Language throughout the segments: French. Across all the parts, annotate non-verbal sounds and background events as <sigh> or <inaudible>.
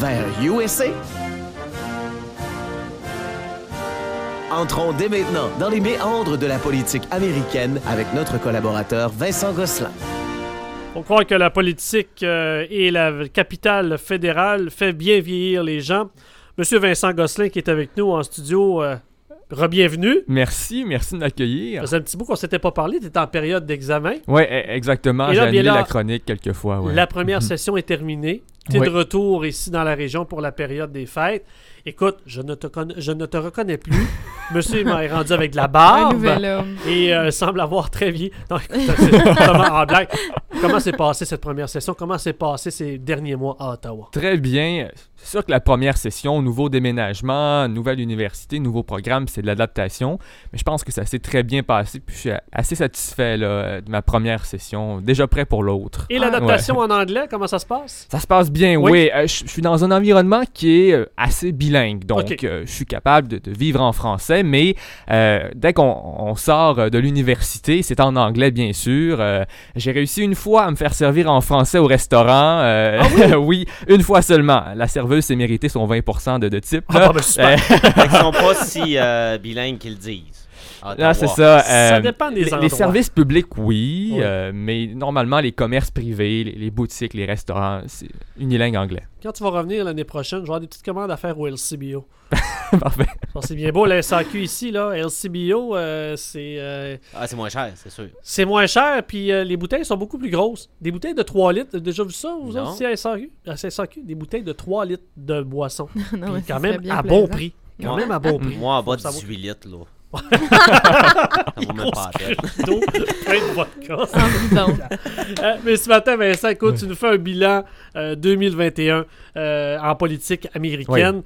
vers USA? Entrons dès maintenant dans les méandres de la politique américaine avec notre collaborateur Vincent Gosselin. On croit que la politique euh, et la capitale fédérale fait bien vieillir les gens. Monsieur Vincent Gosselin qui est avec nous en studio, euh, re-bienvenue. Merci, merci de m'accueillir. Faisait un petit bout qu'on s'était pas parlé, tu étais en période d'examen. Oui, exactement. Et J'ai annulé là, la chronique quelques fois. ouais. La première <laughs> session est terminée. Tu es Oui. de retour ici dans la région pour la période des fêtes. Écoute, je ne te, conna- je ne te reconnais plus. <laughs> Monsieur m'a rendu avec de la Un barbe. nouvel homme. Et euh, semble avoir très vieilli. Non, écoute, comment, <laughs> en blague, comment s'est passée cette première session? Comment s'est passé ces derniers mois à Ottawa? Très bien. C'est sûr que la première session, nouveau déménagement, nouvelle université, nouveau programme, c'est de l'adaptation. Mais je pense que ça s'est très bien passé. Puis je suis assez satisfait là, de ma première session. Déjà prêt pour l'autre. Et l'adaptation en anglais, comment ça se passe? Ça se passe bien, Oui. oui. Euh, je suis dans un environnement qui est euh, assez bilingue. Donc, euh, je suis capable de, de vivre en français, mais euh, dès qu'on on sort de l'université, c'est en anglais, bien sûr. Euh, J'ai réussi une fois à me faire servir en français au restaurant. euh, Ah oui? <laughs> une fois seulement. La serveuse s'est mérité son 20% de, de type. Ah, bah, ben, super. Qu'ils sont pas <laughs> si euh, bilingues qu'ils le disent. À Là, c'est ça. Ça euh, dépend des les, endroits. les services publics, oui, Oui. euh, mais normalement, les commerces privés, les, les boutiques, les restaurants, c'est unilingue anglais. Quand tu vas revenir l'année prochaine, je vais avoir des petites commandes à faire au LCBO. <laughs> Parfait. Bon, c'est bien beau, la SAQ ici, là. LCBO, euh, c'est... euh, Ah, c'est moins cher, c'est sûr. C'est moins cher, puis euh, les bouteilles sont beaucoup plus grosses. Des bouteilles de 3 litres, t'as déjà vu ça, vous Non. autres, ici à SAQ? À SAQ, des bouteilles de 3 litres de boisson. <laughs> Non, Puis quand même à plaisant. bon prix. Quand Ouais. même à bon prix. Moi, en bas de Faut savoir. 18 litres, là. <laughs> bidon. <laughs> <laughs> Euh, mais ce matin, Vincent, écoute, tu nous fais un bilan euh, 2021 euh, en politique américaine.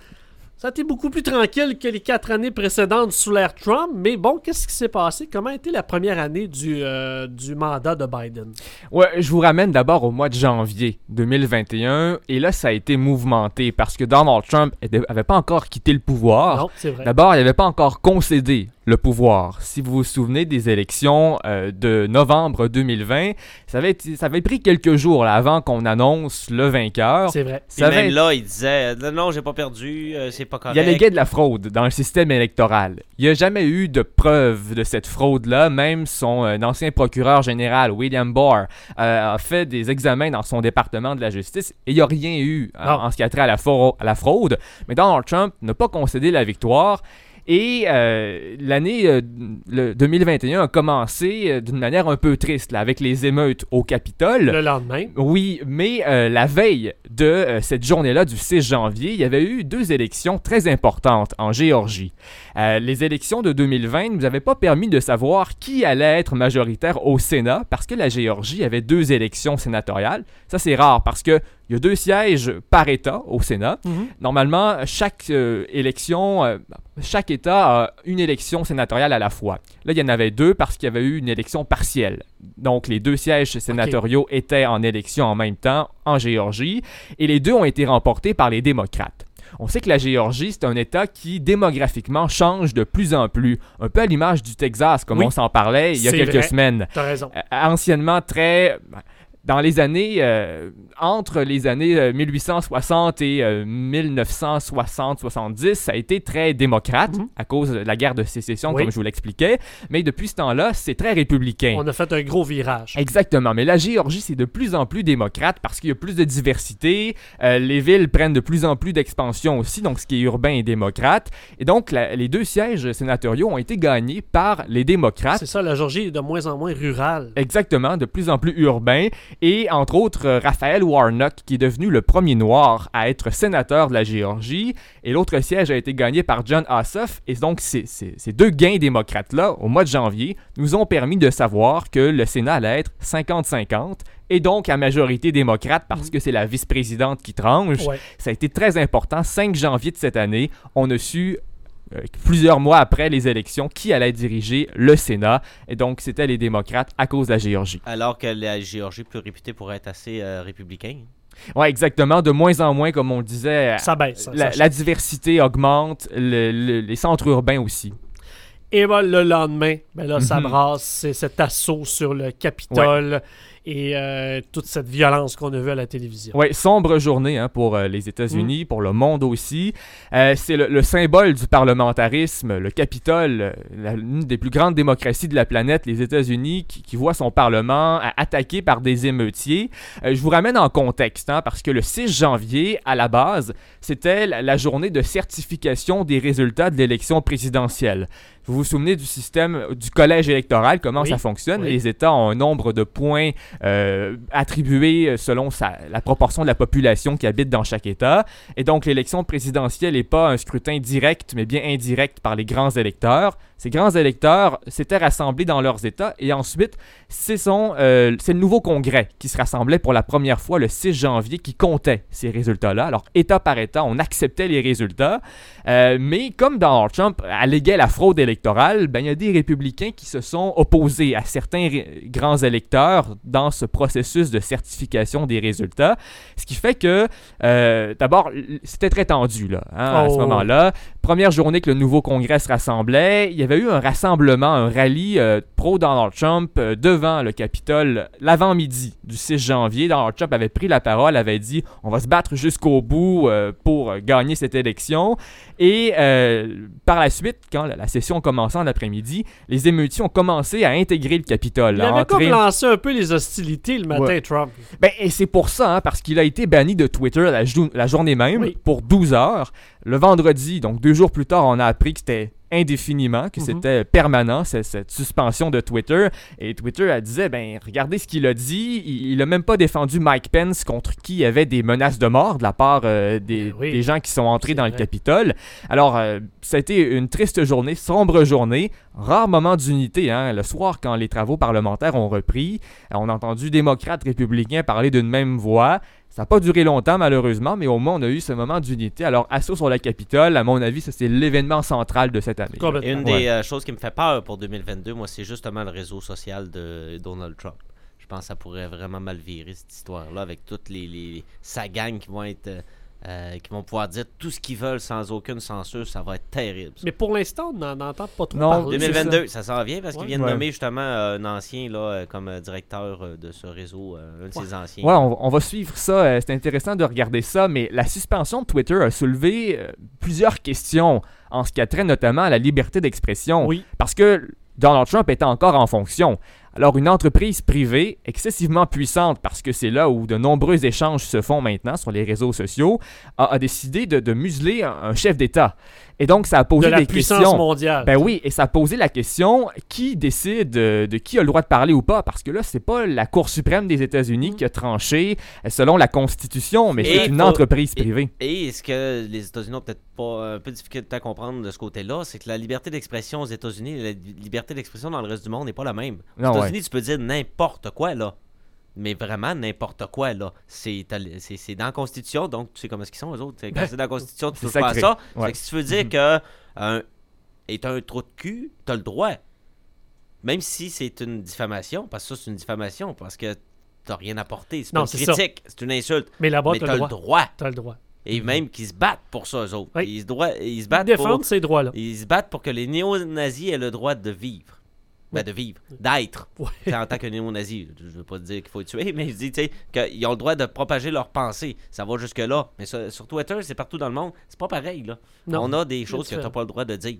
Ça a été beaucoup plus tranquille que les quatre années précédentes sous l'ère Trump, mais bon, qu'est-ce qui s'est passé? Comment a été la première année du, euh, du mandat de Biden? Ouais, je vous ramène d'abord au mois de janvier 2021, et là, ça a été mouvementé parce que Donald Trump n'avait pas encore quitté le pouvoir. Non, c'est vrai. D'abord, il n'avait pas encore concédé le pouvoir. Si vous vous souvenez des élections euh, de novembre 2020, ça avait, été- ça avait pris quelques jours là, avant qu'on annonce le vainqueur. C'est vrai. Ça avait même là, il disait Non, non, j'ai pas perdu, euh, c'est pas Il correct. y alléguait de la fraude dans le système électoral. Il n'y a jamais eu de preuve de cette fraude-là. Même son euh, ancien procureur général, William Barr, euh, a fait des examens dans son département de la justice et il n'y a rien eu en, ce qui a trait à la, fau- à la fraude. Mais Donald Trump n'a pas concédé la victoire. Et euh, l'année euh, le 2021 a commencé euh, d'une manière un peu triste, là, avec les émeutes au Capitole. Le lendemain. Oui, mais euh, la veille de euh, cette journée-là du 6 janvier, il y avait eu deux élections très importantes en Géorgie. Euh, les élections de 2020 ne nous avaient pas permis de savoir qui allait être majoritaire au Sénat parce que la Géorgie avait deux élections sénatoriales. Ça, c'est rare parce que il y a deux sièges par État au Sénat. Mhm. Normalement, chaque euh, élection, euh, chaque État a une élection sénatoriale à la fois. Là, il y en avait deux parce qu'il y avait eu une élection partielle. Donc, les deux sièges sénatoriaux étaient en élection en même temps en Géorgie et les deux ont été remportés par les démocrates. On sait que la Géorgie, c'est un État qui démographiquement change de plus en plus, un peu à l'image du Texas, comme Oui, on s'en parlait il y a quelques vrai. semaines. T'as raison. Anciennement très dans les années euh, entre les années euh, 1860 et euh, 1960-70, ça a été très démocrate Mhm. à cause de la guerre de sécession, Oui. comme je vous l'expliquais. Mais depuis ce temps-là, c'est très républicain. On a fait un gros virage. Exactement, mais la Géorgie, c'est de plus en plus démocrate parce qu'il y a plus de diversité, euh, les villes prennent de plus en plus d'expansion aussi, donc ce qui est urbain et démocrate. Et donc, la- les deux sièges sénatoriaux ont été gagnés par les démocrates. C'est ça, la Georgie est de moins en moins rurale. Exactement, de plus en plus urbain. Et entre autres, euh, Raphaël Warnock, qui est devenu le premier noir à être sénateur de la Géorgie. Et l'autre siège a été gagné par John Ossoff. Et donc, ces, ces- ces deux gains démocrates-là, au mois de janvier, nous ont permis de savoir que le Sénat allait être 50-50. Et donc, à majorité démocrate, parce que c'est la vice-présidente qui tranche. Ouais. Ça a été très important. 5 janvier de cette année, on a su plusieurs mois après les élections qui allait diriger le Sénat. Et donc, c'était les démocrates à cause de la Géorgie. Alors que la Géorgie est plus réputée pour être assez euh, républicain. Ouais, exactement. De moins en moins, comme on le disait, Ça baisse. ça- la, ça la diversité augmente, le- le- les centres urbains aussi. Et ben, le lendemain, ben là, ça Mhm. brasse, c'est cet assaut sur le Capitole. Et euh, toute cette violence qu'on a vue à la télévision. Oui, sombre journée hein, pour euh, les États-Unis, pour le monde aussi. Euh, c'est le, le symbole du parlementarisme, le Capitole, l'une des plus grandes démocraties de la planète, les États-Unis, qui, qui voit son Parlement attaqué par des émeutiers. Je vous ramène en contexte, hein, parce que le 6 janvier, à la base, c'était la journée de certification des résultats de l'élection présidentielle. Vous vous souvenez du système du collège électoral, comment Oui, ça fonctionne? oui. Les États ont un nombre de points euh, attribués selon sa- la proportion de la population qui habite dans chaque État. Et donc, l'élection présidentielle n'est pas un scrutin direct, mais bien indirect par les grands électeurs. Ces grands électeurs s'étaient rassemblés dans leurs États et ensuite, c'est euh, c'est le nouveau Congrès qui se rassemblait pour la première fois le 6 janvier qui comptait ces résultats-là. Alors, État par État, on acceptait les résultats. Euh, mais comme Donald Trump alléguait la fraude électorale, ben, il y a des républicains qui se sont opposés à certains grands électeurs dans ce processus de certification des résultats. Ce qui fait que, euh, d'abord, c'était très tendu là, hein, à ce Oh. moment-là. Première journée que le nouveau Congrès se rassemblait, il y avait eu un rassemblement, un rallye euh, pro-Donald Trump euh, devant le Capitole l'avant-midi du 6 janvier. Donald Trump avait pris la parole, avait dit on va se battre jusqu'au bout euh, pour gagner cette élection. Et euh, par la suite, quand la, la session commençait en après-midi, les émeutiers ont commencé à intégrer le Capitole. Il avait entrer- comme lancé un peu les hostilités le matin, Ouais. Trump. ben, et c'est pour ça, hein, parce qu'il a été banni de Twitter la, jou- la journée même Oui. pour 12 heures. Le vendredi, donc deux jours plus tard, on a appris que c'était indéfiniment, que Mhm. c'était permanent, ce- cette suspension de Twitter. Et Twitter elle disait, ben regardez ce qu'il a dit, il, il a même pas défendu Mike Pence contre qui il y avait des menaces de mort de la part euh, des, Ben oui. des gens qui sont entrés dans le. Capitole. Alors, euh, ça a été une triste journée, sombre journée, rare moment d'unité. Hein, le soir, quand les travaux parlementaires ont repris, on a entendu démocrates, républicains parler d'une même voix. Ça n'a pas duré longtemps, malheureusement, mais au moins, on a eu ce moment d'unité. Alors, assaut sur la Capitole, à mon avis, ça, c'est l'événement central de cette année. Une Ouais. des euh, choses qui me fait peur pour 2022, moi, c'est justement le réseau social de Donald Trump. Je pense que ça pourrait vraiment mal virer cette histoire-là avec toutes les, les sa gang qui vont être euh, euh, qui vont pouvoir dire tout ce qu'ils veulent sans aucune censure. Ça va être terrible. ça. Mais pour l'instant, on n'en entend pas trop Non, parler. c'est 2022, ça s'en vient parce Ouais. qu'ils viennent Ouais. nommer justement euh, un ancien là, euh, comme euh, directeur euh, de ce réseau, euh, un de ses anciens. Ouais, on, on va suivre ça. euh, c'est intéressant de regarder ça, mais la suspension de Twitter a soulevé euh, plusieurs questions en ce qui a trait notamment à la liberté d'expression. Oui. Parce que Donald Trump est encore en fonction. Alors, une entreprise privée excessivement puissante, parce que c'est là où de nombreux échanges se font maintenant sur les réseaux sociaux, a, a décidé de, de museler un, un chef d'État. Et donc, ça a posé de la des puissance questions. mondiale. Ben oui, et ça a posé la question qui décide de qui a le droit de parler ou pas, parce que là, c'est pas la Cour suprême des États-Unis qui a tranché euh, selon la Constitution, mais Et c'est une faut- entreprise et- privée. Et ce que les États-Unis ont peut-être pas un peu de difficulté à comprendre de ce côté-là, c'est que la liberté d'expression aux États-Unis et la li- liberté d'expression dans le reste du monde n'est pas la même. Aux Ouais. Tu peux dire n'importe quoi, là. Mais vraiment n'importe quoi, là. C'est dans la Constitution, donc tu sais comment est-ce qu'ils sont, eux autres. C'est- Quand c'est dans la Constitution, tu touches pas à ça. Ouais. Fait que si tu veux dire que un, est un trou de cul, t'as le droit. Même si c'est une diffamation, parce que ça, c'est une diffamation, parce que t'as rien apporté. C'est pas une critique, c'est une insulte. mais là-bas, t'as as le droit. T'as le droit. Et même qu'ils se battent pour ça, eux autres. Oui. Ils, se ils se Ils battent défendent pour... ces droits-là. Ils se battent pour que les néo-nazis aient le droit de vivre. Ben, de vivre. D'être. Ouais. Tu En tant que néo-nazi. Je veux pas te dire qu'il faut tuer, mais je dis, tu qu'ils ont le droit de propager leurs pensées. Ça va jusque-là. Mais ça- sur Twitter, c'est partout dans le monde. C'est pas pareil, là. Non. On a des choses que différent. t'as pas le droit de dire.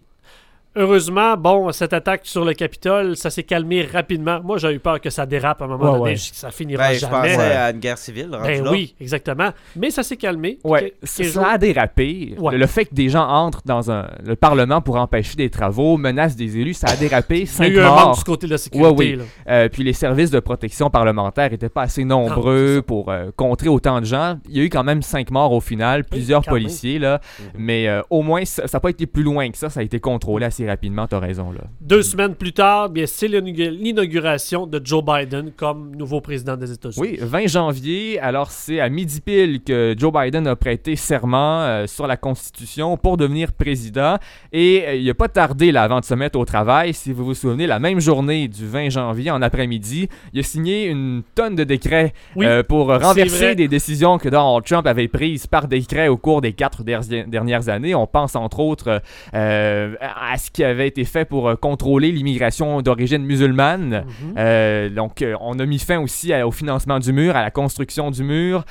Heureusement, bon, cette attaque sur le Capitole, ça s'est calmé rapidement. Moi, j'ai eu peur que ça dérape à un moment Ouais, donné, ouais. que ça finira Ben, je jamais. pensais à une guerre civile. Ben là. oui, exactement. Mais ça s'est calmé. Ouais, Que- ça, a dérapé. Ouais. Le, le fait que des gens entrent dans un, le Parlement pour empêcher des travaux, menacent des élus, ça a dérapé. Il y a Cinq eu un manque du côté de la sécurité. Ouais, oui. là. Euh, puis les services de protection parlementaire n'étaient pas assez nombreux pour euh, contrer autant de gens. Il y a eu quand même cinq morts au final, plusieurs policiers, là. Mhm. Mais euh, au moins, ça n'a pas été plus loin que ça. Ça a été contrôlé assez rapidement, t'as raison, là. Deux semaines plus tard, bien, c'est l'inaug- l'inauguration de Joe Biden comme nouveau président des États-Unis. Oui, 20 janvier, alors c'est à midi pile que Joe Biden a prêté serment euh, sur la Constitution pour devenir président. Et euh, il n'a pas tardé là, avant de se mettre au travail. Si vous vous souvenez, la même journée du 20 janvier, en après-midi, il a signé une tonne de décrets Oui, euh, pour renverser des décisions que Donald Trump avait prises par décret au cours des quatre dernières années. On pense entre autres euh, à ce qui avait été fait pour euh, contrôler l'immigration d'origine musulmane. Mhm. Euh, donc, euh, on a mis fin aussi à- au financement du mur, à la construction du mur.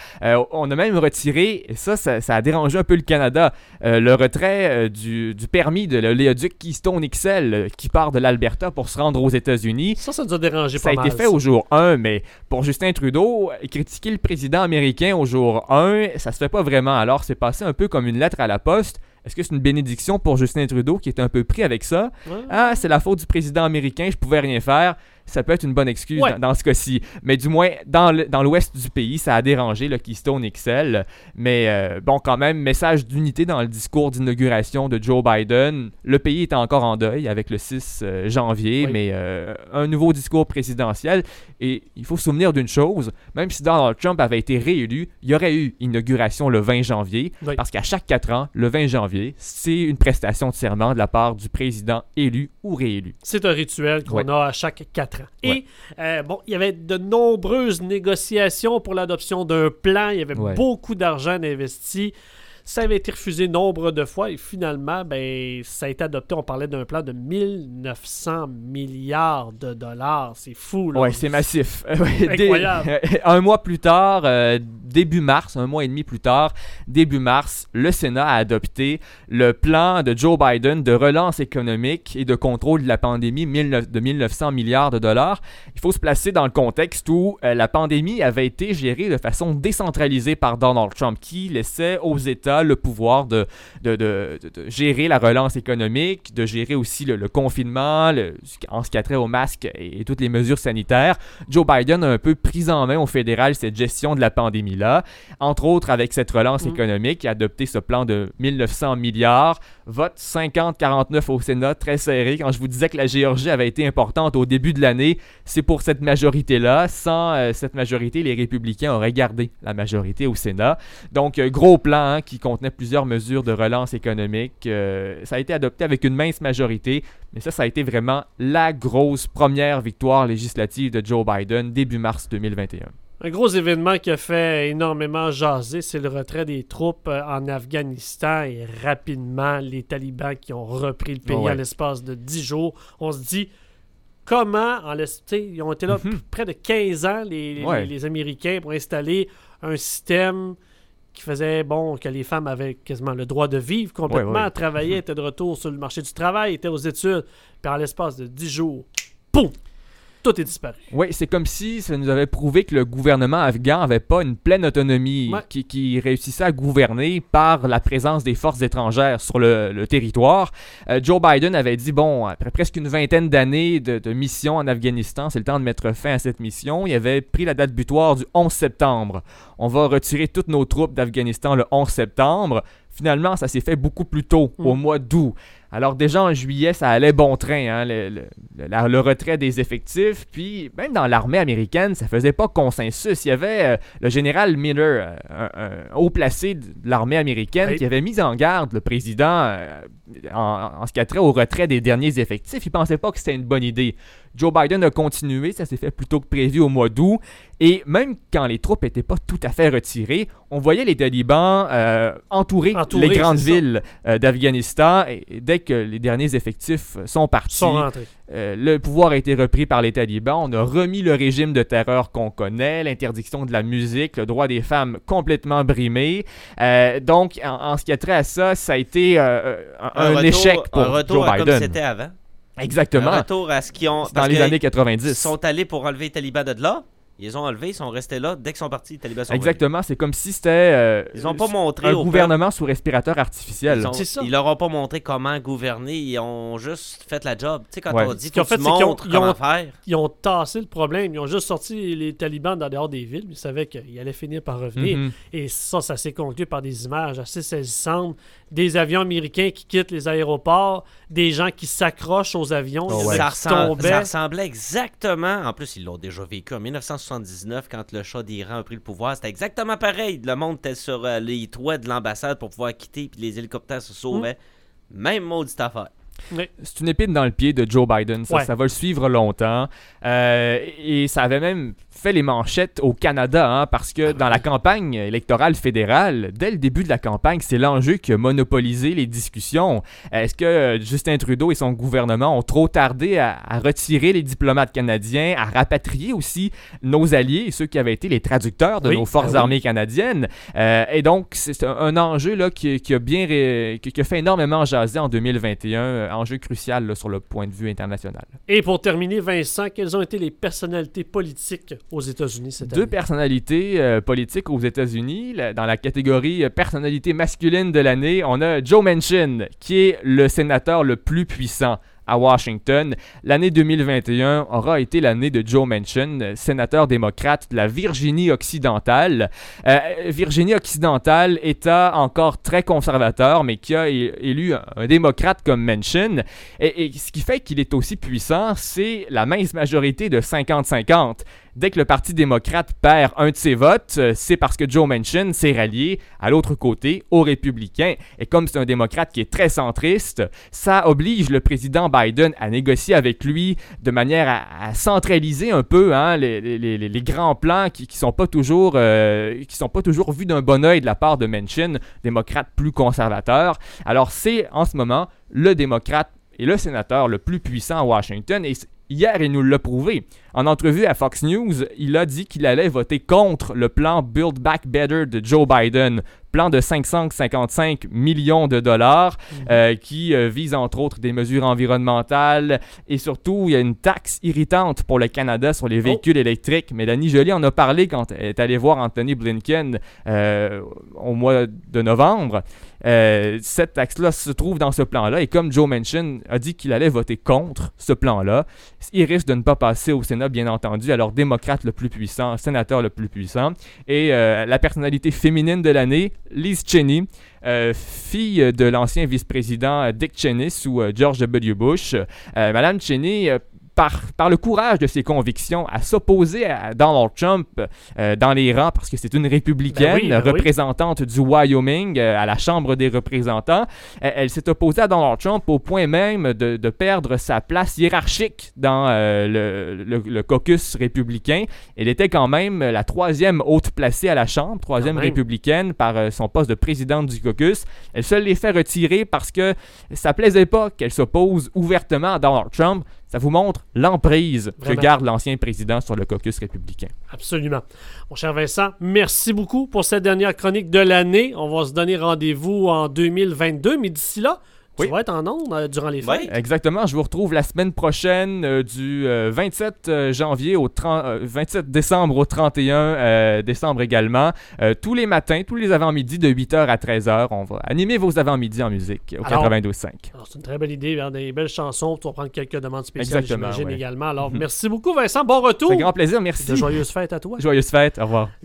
On a même retiré, et ça, ça, ça a dérangé un peu le Canada, le retrait du, du permis de l'oléoduc Keystone XL qui part de l'Alberta pour se rendre aux États-Unis. Ça, ça nous a dérangé Ça a pas été fait ça. au jour 1, mais pour Justin Trudeau, critiquer le président américain au jour 1, ça se fait pas vraiment. Alors, c'est passé un peu comme une lettre à la poste. Est-ce que c'est une bénédiction pour Justin Trudeau qui est un peu pris avec ça? Ouais. Ah, c'est la faute du président américain, je pouvais rien faire. Ça peut être une bonne excuse Ouais. dans, dans ce cas-ci. Mais du moins, dans l'ouest du pays, ça a dérangé le Keystone XL. Mais euh, bon, quand même, message d'unité dans le discours d'inauguration de Joe Biden. Le pays est encore en deuil avec le 6 euh, janvier, Oui. mais euh, un nouveau discours présidentiel. Et il faut se souvenir d'une chose, même si Donald Trump avait été réélu, il y aurait eu inauguration le 20 janvier. Oui. Parce qu'à chaque 4 ans, le 20 janvier, c'est une prestation de serment de la part du président élu ou réélu. C'est un rituel qu'on a à chaque quatre ans. Et Ouais. euh, bon, il y avait de nombreuses négociations pour l'adoption d'un plan. Il y avait Ouais. beaucoup d'argent investi. Ça avait été refusé nombre de fois et finalement, ben, ça a été adopté. On parlait d'un plan de 1900 milliards de dollars. C'est fou, là. Ouais, c'est massif. <laughs> Incroyable. <laughs> un mois plus tard, euh, début mars, un mois et demi plus tard, début mars, le Sénat a adopté le plan de Joe Biden de relance économique et de contrôle de la pandémie 19 de 1900 milliards de dollars. Il faut se placer dans le contexte où euh, la pandémie avait été gérée de façon décentralisée par Donald Trump, qui laissait aux États le pouvoir de, de, de- de- de gérer la relance économique, de gérer aussi le, le confinement, le- en ce qui a trait au masque et, et toutes les mesures sanitaires. Joe Biden a un peu pris en main au fédéral cette gestion de la pandémie-là, entre autres avec cette relance Mm. économique, a adopté ce plan de 1900 milliards, vote 50-49 au Sénat, très serré. Quand je vous disais que la Géorgie avait été importante au début de l'année, c'est pour cette majorité-là. Sans euh, cette majorité, les républicains auraient gardé la majorité au Sénat. Donc, euh, gros plan hein, qui contenait plusieurs mesures de relance économique. Euh, ça a été adopté avec une mince majorité, mais ça, ça a été vraiment la grosse première victoire législative de Joe Biden début mars 2021. Un gros événement qui a fait énormément jaser, c'est le retrait des troupes euh, en Afghanistan et rapidement les talibans qui ont repris le pays Ouais. en l'espace de 10 jours. On se dit comment, en ils ont été là Mhm. près de 15 ans, les, les- Ouais. les Américains, pour installer un système qui faisait bon que les femmes avaient quasiment le droit de vivre complètement, Ouais, ouais. travailler, <laughs> étaient de retour sur le marché du travail, étaient aux études. Puis en l'espace de 10 jours, poum, tout est disparu. Oui, c'est comme si ça nous avait prouvé que le gouvernement afghan n'avait pas une pleine autonomie, Ouais. qui, qui réussissait à gouverner par la présence des forces étrangères sur le, le territoire. Euh, Joe Biden avait dit, bon, après presque une vingtaine d'années de, de mission en Afghanistan, c'est le temps de mettre fin à cette mission. Il avait pris la date butoir du 11 septembre. On va retirer toutes nos troupes d'Afghanistan le 11 septembre. Finalement, ça s'est fait beaucoup plus tôt, Mm. au mois d'août. Alors déjà en juillet, ça allait bon train, hein, le, le- le- la- le retrait des effectifs. Puis même dans l'armée américaine, ça faisait pas consensus. Il y avait euh, le général Miller, euh, un, un haut placé de l'armée américaine, qui avait mis en garde le président euh, en, en ce qui a trait au retrait des derniers effectifs. Il pensait pas que c'était une bonne idée. Joe Biden a continué, ça s'est fait plus tôt que prévu au mois d'août. Et même quand les troupes n'étaient pas tout à fait retirées, on voyait les talibans euh, entourer, Entourer, les grandes villes euh, d'Afghanistan. Et, dès que les derniers effectifs sont partis, sont euh, le pouvoir a été repris par les talibans. On a remis le régime de terreur qu'on connaît, l'interdiction de la musique, le droit des femmes complètement brimé. Euh, donc, en, en ce qui a trait à ça, ça a été euh, un, un retour- échec pour un retour Joe à comme Biden. c'était avant. Exactement. Un retour à ce qu'ils ont. C'est dans les années Ils 90. sont allés pour enlever les talibans de là. Ils les ont enlevés, ils sont restés là. Dès qu'ils sont partis, les talibans sont. Exactement. C'est comme si c'était euh, Ils ont pas montré un au gouvernement sous respirateur artificiel. Ils, ont- ça. ils leur ont pas montré comment gouverner, ils ont juste fait la job. Tu sais, quand Ouais. on dit Ce qu'ils ont faut que fait, tu c'est qu'ils ont- montres ils ont- comment faire. Ils ont tassé le problème. Ils ont juste sorti les talibans dans dehors des villes. Ils savaient qu'ils allaient finir par revenir. Mhm. Et ça, ça s'est conclu par des images assez saisissantes. Des avions américains qui quittent les aéroports, des gens qui s'accrochent aux avions, Oh, ouais. ça, qui tombaient. ça ressemblait exactement. En plus, ils l'ont déjà vécu en 1979 quand le Shah d'Iran a pris le pouvoir. C'était exactement pareil. Le monde était sur euh, les toits de l'ambassade pour pouvoir quitter, puis les hélicoptères se sauvaient. Même maudite affaire. C'est une épine dans le pied de Joe Biden. Ça, Ouais. ça va le suivre longtemps. Euh, et ça avait même fait les manchettes au Canada, hein, parce que dans la campagne électorale fédérale, dès le début de la campagne, c'est l'enjeu qui a monopolisé les discussions. Est-ce que euh, Justin Trudeau et son gouvernement ont trop tardé à, à retirer les diplomates canadiens, à rapatrier aussi nos alliés, ceux qui avaient été les traducteurs de Oui, nos forces ben oui. armées canadiennes? Euh, et donc, c'est un, un enjeu là, qui, qui a bien ré- qui, qui a fait énormément jaser en 2021, euh, enjeu crucial là, sur le point de vue international. Et pour terminer, Vincent, quelles ont été les personnalités politiques aux États-Unis cette Deux année? personnalités euh, politiques aux États-Unis. Dans la catégorie euh, personnalité masculine de l'année, on a Joe Manchin, qui est le sénateur le plus puissant à Washington. L'année 2021 aura été l'année de Joe Manchin, sénateur démocrate de la Virginie occidentale. Euh, Virginie occidentale, État encore très conservateur, mais qui a élu un, un démocrate comme Manchin. Et, et ce qui fait qu'il est aussi puissant, c'est la mince majorité de 50-50 dès que le Parti démocrate perd un de ses votes, euh, c'est parce que Joe Manchin s'est rallié à l'autre côté, aux républicains. Et comme c'est un démocrate qui est très centriste, ça oblige le président Biden à négocier avec lui de manière à, centraliser un peu hein, les, grands plans qui, qui sont pas toujours euh, sont pas toujours vus d'un bon oeil de la part de Manchin, démocrate plus conservateur. Alors c'est en ce moment le démocrate et le sénateur le plus puissant à Washington et Hier, il nous l'a prouvé. En entrevue à Fox News, il a dit qu'il allait voter contre le plan Build Back Better de Joe Biden, plan de 555 millions de dollars euh, qui euh, vise entre autres des mesures environnementales et surtout il y a une taxe irritante pour le Canada sur les véhicules électriques. Mélanie Joly en a parlé quand elle est allée voir Anthony Blinken euh, au mois de novembre. Cette taxe-là se trouve dans ce plan-là et comme Joe Manchin a dit qu'il allait voter contre ce plan-là, il risque de ne pas passer au Sénat, bien entendu, alors démocrate le plus puissant, sénateur le plus puissant. Et euh, la personnalité féminine de l'année, Liz Cheney, euh, fille de l'ancien vice-président euh, Dick Cheney sous George W. Bush. Madame Cheney, par, par le courage de ses convictions, à s'opposer à Donald Trump euh, dans les rangs parce que c'est une républicaine, Ben oui, ben oui. représentante du Wyoming euh, à la Chambre des représentants. Elle, elle s'est opposée à Donald Trump au point même de, de perdre sa place hiérarchique dans euh, le, le- le caucus républicain. Elle était quand même la troisième haute placée à la Chambre, troisième Quand même. républicaine par euh, son poste de présidente du caucus. Elle se l'est fait retirer parce que ça plaisait pas qu'elle s'oppose ouvertement à Donald Trump. Ça vous montre l'emprise que garde l'ancien président sur le caucus républicain. Absolument. Mon cher Vincent, merci beaucoup pour cette dernière chronique de l'année. On va se donner rendez-vous en 2022, mais d'ici là, tu Oui. vas être en ondes euh, durant les fêtes. Oui. Exactement, je vous retrouve la semaine prochaine euh, du euh, 27 euh, janvier au 30, euh, 27 décembre au 31 euh, décembre également. Euh, tous les matins, tous les avant-midi de 8h à 13h, on va animer vos avant-midi en musique au Alors, 92.5. Alors, C'est une très belle idée, hein, des belles chansons. Tu vas prendre quelques demandes spéciales, Exactement, j'imagine ouais. également. Alors, merci beaucoup, Vincent. Bon retour. C'est un grand plaisir, De merci. joyeuses fêtes à toi. Joyeuses fêtes, au revoir.